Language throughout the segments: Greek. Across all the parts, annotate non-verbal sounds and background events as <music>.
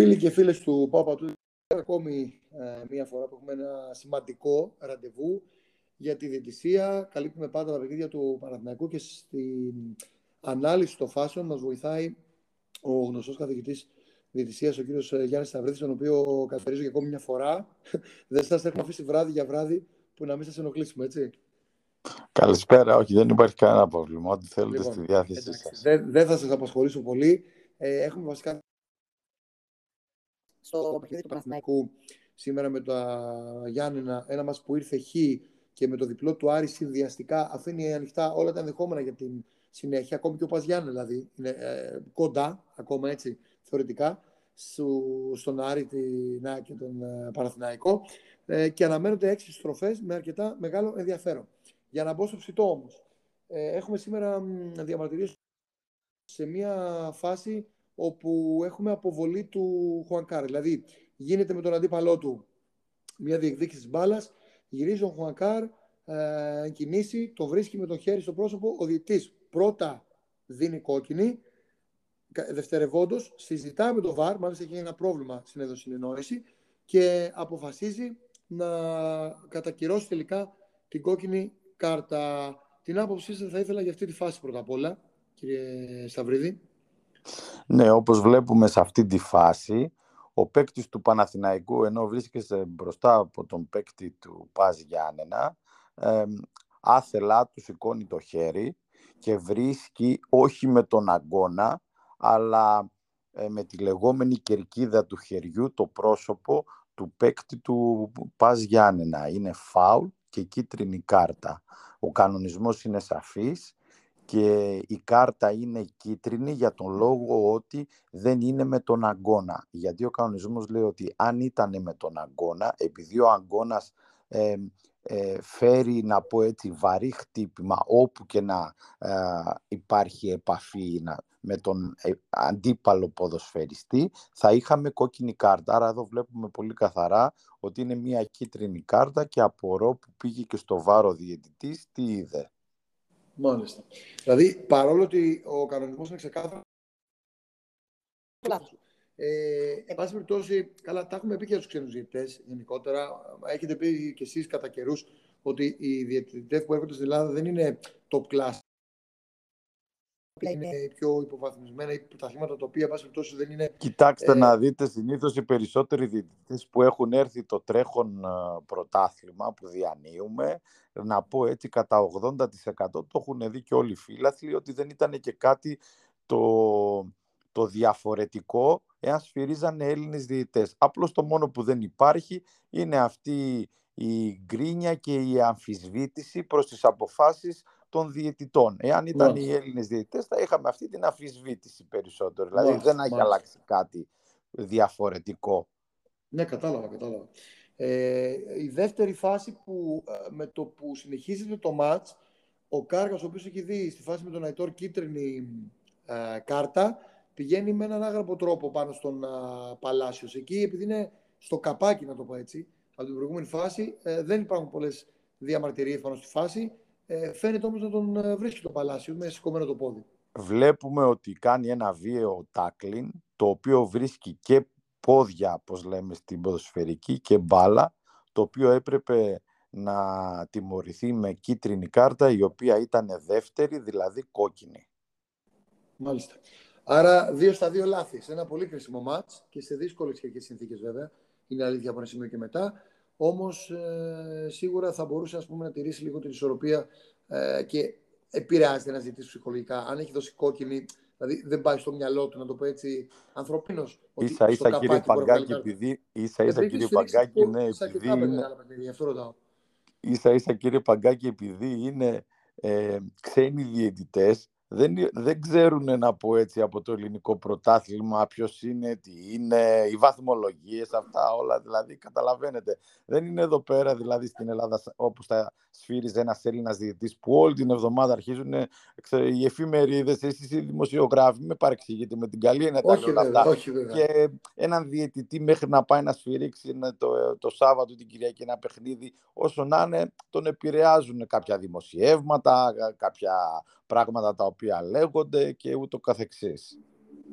Φίλοι και φίλες του Πάπα του, ακόμη ε, μία φορά που έχουμε ένα σημαντικό ραντεβού για τη διαιτησία. Καλύπτουμε πάντα τα παιχνίδια του Παναθηναϊκού και στην ανάλυση των φάσεων μας βοηθάει ο γνωστός καθηγητής διαιτησίας, ο κύριος ε, Γιάννης Σταυρίδης, τον οποίο καθαρίζω για ακόμη μια φορά. <laughs> Δεν σας έχουμε αφήσει βράδυ για βράδυ που να μην σας ενοχλήσουμε, έτσι. Καλησπέρα, όχι, δεν υπάρχει κανένα πρόβλημα. Ό,τι θέλετε λοιπόν, στη διάθεσή σας. Δεν, δεν θα σας απασχολήσω πολύ. Ε, έχουμε βασικά στο παιχνίδι του Παναθηναϊκού σήμερα με το Γιάννενα, ένα μας που ήρθε χ και με το διπλό του Άρη συνδυαστικά αφήνει ανοιχτά όλα τα ενδεχόμενα για την συνέχεια, ακόμη και ο Πας δηλαδή, είναι ε, κοντά ακόμα έτσι θεωρητικά στον Άρη την, και τον ε, Παναθηναϊκό ε, και αναμένονται έξι στροφές με αρκετά μεγάλο ενδιαφέρον. Για να μπω στο ψητό όμως, ε, έχουμε σήμερα διαμαρτυρίες σε μια φάση όπου έχουμε αποβολή του Χουανκάρ. Δηλαδή, γίνεται με τον αντίπαλό του μια διεκδίκηση της μπάλας, γυρίζει ο Χουανκάρ, ε, κινήσει, το βρίσκει με το χέρι στο πρόσωπο, ο διετής πρώτα δίνει κόκκινη, δευτερευόντως συζητά με το ΒΑΡ, μάλιστα έχει ένα πρόβλημα στην εδώ συνεννόηση και αποφασίζει να κατακυρώσει τελικά την κόκκινη κάρτα. Την άποψή σας θα ήθελα για αυτή τη φάση πρώτα απ' όλα, κύριε Σταυρίδη. Ναι, όπως βλέπουμε σε αυτή τη φάση, ο παίκτης του Παναθηναϊκού, ενώ βρίσκεται μπροστά από τον παίκτη του Πας Γιάννενα, ε, άθελά του σηκώνει το χέρι και βρίσκει όχι με τον αγώνα, αλλά ε, με τη λεγόμενη κερκίδα του χεριού το πρόσωπο του παίκτη του Πας Γιάννενα. Είναι φάουλ και κίτρινη κάρτα. Ο κανονισμός είναι σαφής και η κάρτα είναι κίτρινη για τον λόγο ότι δεν είναι με τον αγώνα. Γιατί ο κανονισμός λέει ότι αν ήταν με τον αγώνα, επειδή ο αγώνας ε, φέρει, να πω έτσι, βαρύ χτύπημα όπου και να ε, υπάρχει επαφή με τον ε, αντίπαλο ποδοσφαιριστή, θα είχαμε κόκκινη κάρτα. Άρα εδώ βλέπουμε πολύ καθαρά ότι είναι μια κίτρινη κάρτα και απορώ που πήγε και στο βάρο διαιτητής, τι είδε. Μάλιστα. Δηλαδή, παρόλο ότι ο κανονισμός είναι ξεκάθαρος, ε, εν πάση περιπτώσει, καλά, τα έχουμε πει και για τους ξένους διαιτητές γενικότερα. Έχετε πει κι εσείς κατά καιρούς ότι οι διαιτητές που έρχονται στην Ελλάδα δεν είναι top class. Είναι πιο υποβαθμισμένα ή πρωταθλήματα τα οποία, εν πάση περιπτώσει, δεν είναι. Κοιτάξτε ε... να δείτε, συνήθως οι περισσότεροι διαιτητές που έχουν έρθει το τρέχον ε, πρωτάθλημα που διανύουμε, να πω έτσι κατά 80% το έχουν δει και όλοι οι φίλαθλοι ότι δεν ήταν και κάτι το το διαφορετικό εάν σφυρίζανε Έλληνες διαιτητές. Απλώς το μόνο που δεν υπάρχει είναι αυτή η γκρίνια και η αμφισβήτηση προς τις αποφάσεις των διαιτητών. Εάν ήταν οι Έλληνες διαιτητές θα είχαμε αυτή την αμφισβήτηση περισσότερο. Δηλαδή δεν έχει αλλάξει κάτι διαφορετικό. Ναι, κατάλαβα, κατάλαβα. Ε, η δεύτερη φάση που ε, με το που συνεχίζεται το μάτς, ο Κάργας, ο οποίος έχει δει στη φάση με τον Αϊτόρ κίτρινη ε, κάρτα, πηγαίνει με έναν άγραφο τρόπο πάνω στον Παλάσιος. Εκεί, επειδή είναι στο καπάκι, να το πω έτσι, από την προηγούμενη φάση, ε, δεν υπάρχουν πολλές διαμαρτυρίες πάνω στη φάση. Ε, φαίνεται όμως να τον ε, βρίσκει το Παλάσιο με σηκωμένο το πόδι. Βλέπουμε ότι κάνει ένα βίαιο τάκλιν, το οποίο βρίσκει και πόδια, όπως λέμε στην ποδοσφαιρική, και μπάλα, το οποίο έπρεπε να τιμωρηθεί με κίτρινη κάρτα, η οποία ήταν δεύτερη, δηλαδή κόκκινη. Μάλιστα. Άρα δύο στα δύο λάθη. Σε ένα πολύ κρίσιμο μάτς και σε δύσκολες και συνθήκες βέβαια. Είναι αλήθεια από ένα σημείο και μετά. Όμως ε, σίγουρα θα μπορούσε ας πούμε, να τηρήσει λίγο την ισορροπία ε, και επηρεάζεται να ζητήσει ψυχολογικά. Αν έχει δώσει κόκκινη, δηλαδή δεν πάει στο μυαλό του να το πω έτσι ανθρωπίνο. σα ίσα κύριε Παγκάκη, επειδή. ίσα ίσα κύριε Παγκάκη, ναι, επειδή. Είναι... Ίσα ίσα κύριε Παγκάκη, επειδή είναι ε, ξένοι διαιτητές, δεν, δεν ξέρουν να πω έτσι από το ελληνικό πρωτάθλημα ποιος είναι, τι είναι, οι βαθμολογίες, αυτά όλα. Δηλαδή, καταλαβαίνετε. Δεν είναι εδώ πέρα, δηλαδή στην Ελλάδα, όπω θα σφύριζε ένας Έλληνας διαιτητής που όλη την εβδομάδα αρχίζουν οι εφημερίδες, εσεί οι δημοσιογράφοι. Με παρεξηγείτε με την καλή έννοια όχι, βέβαια, όχι, βέβαια. Και έναν διαιτητή μέχρι να πάει να σφυρίξει το, το Σάββατο την Κυριακή ένα παιχνίδι, όσο να είναι, τον επηρεάζουν κάποια δημοσιεύματα, κάποια πράγματα τα οποία λέγονται και ούτω καθεξής.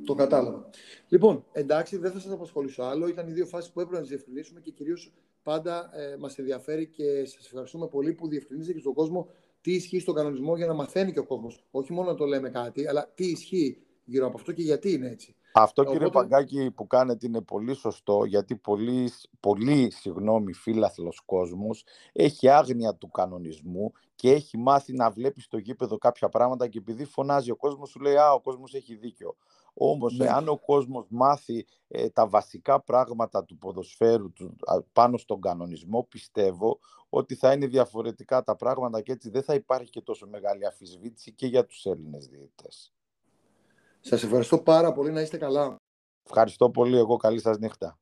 Το κατάλαβα. Λοιπόν, εντάξει, δεν θα σας απασχολήσω άλλο. Ήταν οι δύο φάσεις που έπρεπε να τις διευκρινίσουμε και κυρίως πάντα ε, μας ενδιαφέρει και σας ευχαριστούμε πολύ που διευκρινίζετε και στον κόσμο τι ισχύει στον κανονισμό για να μαθαίνει και ο κόσμος. Όχι μόνο να το λέμε κάτι, αλλά τι ισχύει γύρω από αυτό και γιατί είναι έτσι. Αυτό Οπότε... κύριε Παγκάκη που κάνετε είναι πολύ σωστό γιατί πολύ, πολύ συγγνώμη φίλαθλος κόσμος έχει άγνοια του κανονισμού και έχει μάθει να βλέπει στο γήπεδο κάποια πράγματα και επειδή φωνάζει ο κόσμος σου λέει «Α, ο κόσμος έχει δίκιο». Όμως, ναι. εάν ο κόσμος μάθει ε, τα βασικά πράγματα του ποδοσφαίρου του, πάνω στον κανονισμό, πιστεύω ότι θα είναι διαφορετικά τα πράγματα και έτσι δεν θα υπάρχει και τόσο μεγάλη αφισβήτηση και για τους Έλληνες διαιτητές. Σας ευχαριστώ πάρα πολύ. Να είστε καλά. Ευχαριστώ πολύ. Εγώ καλή σας νύχτα.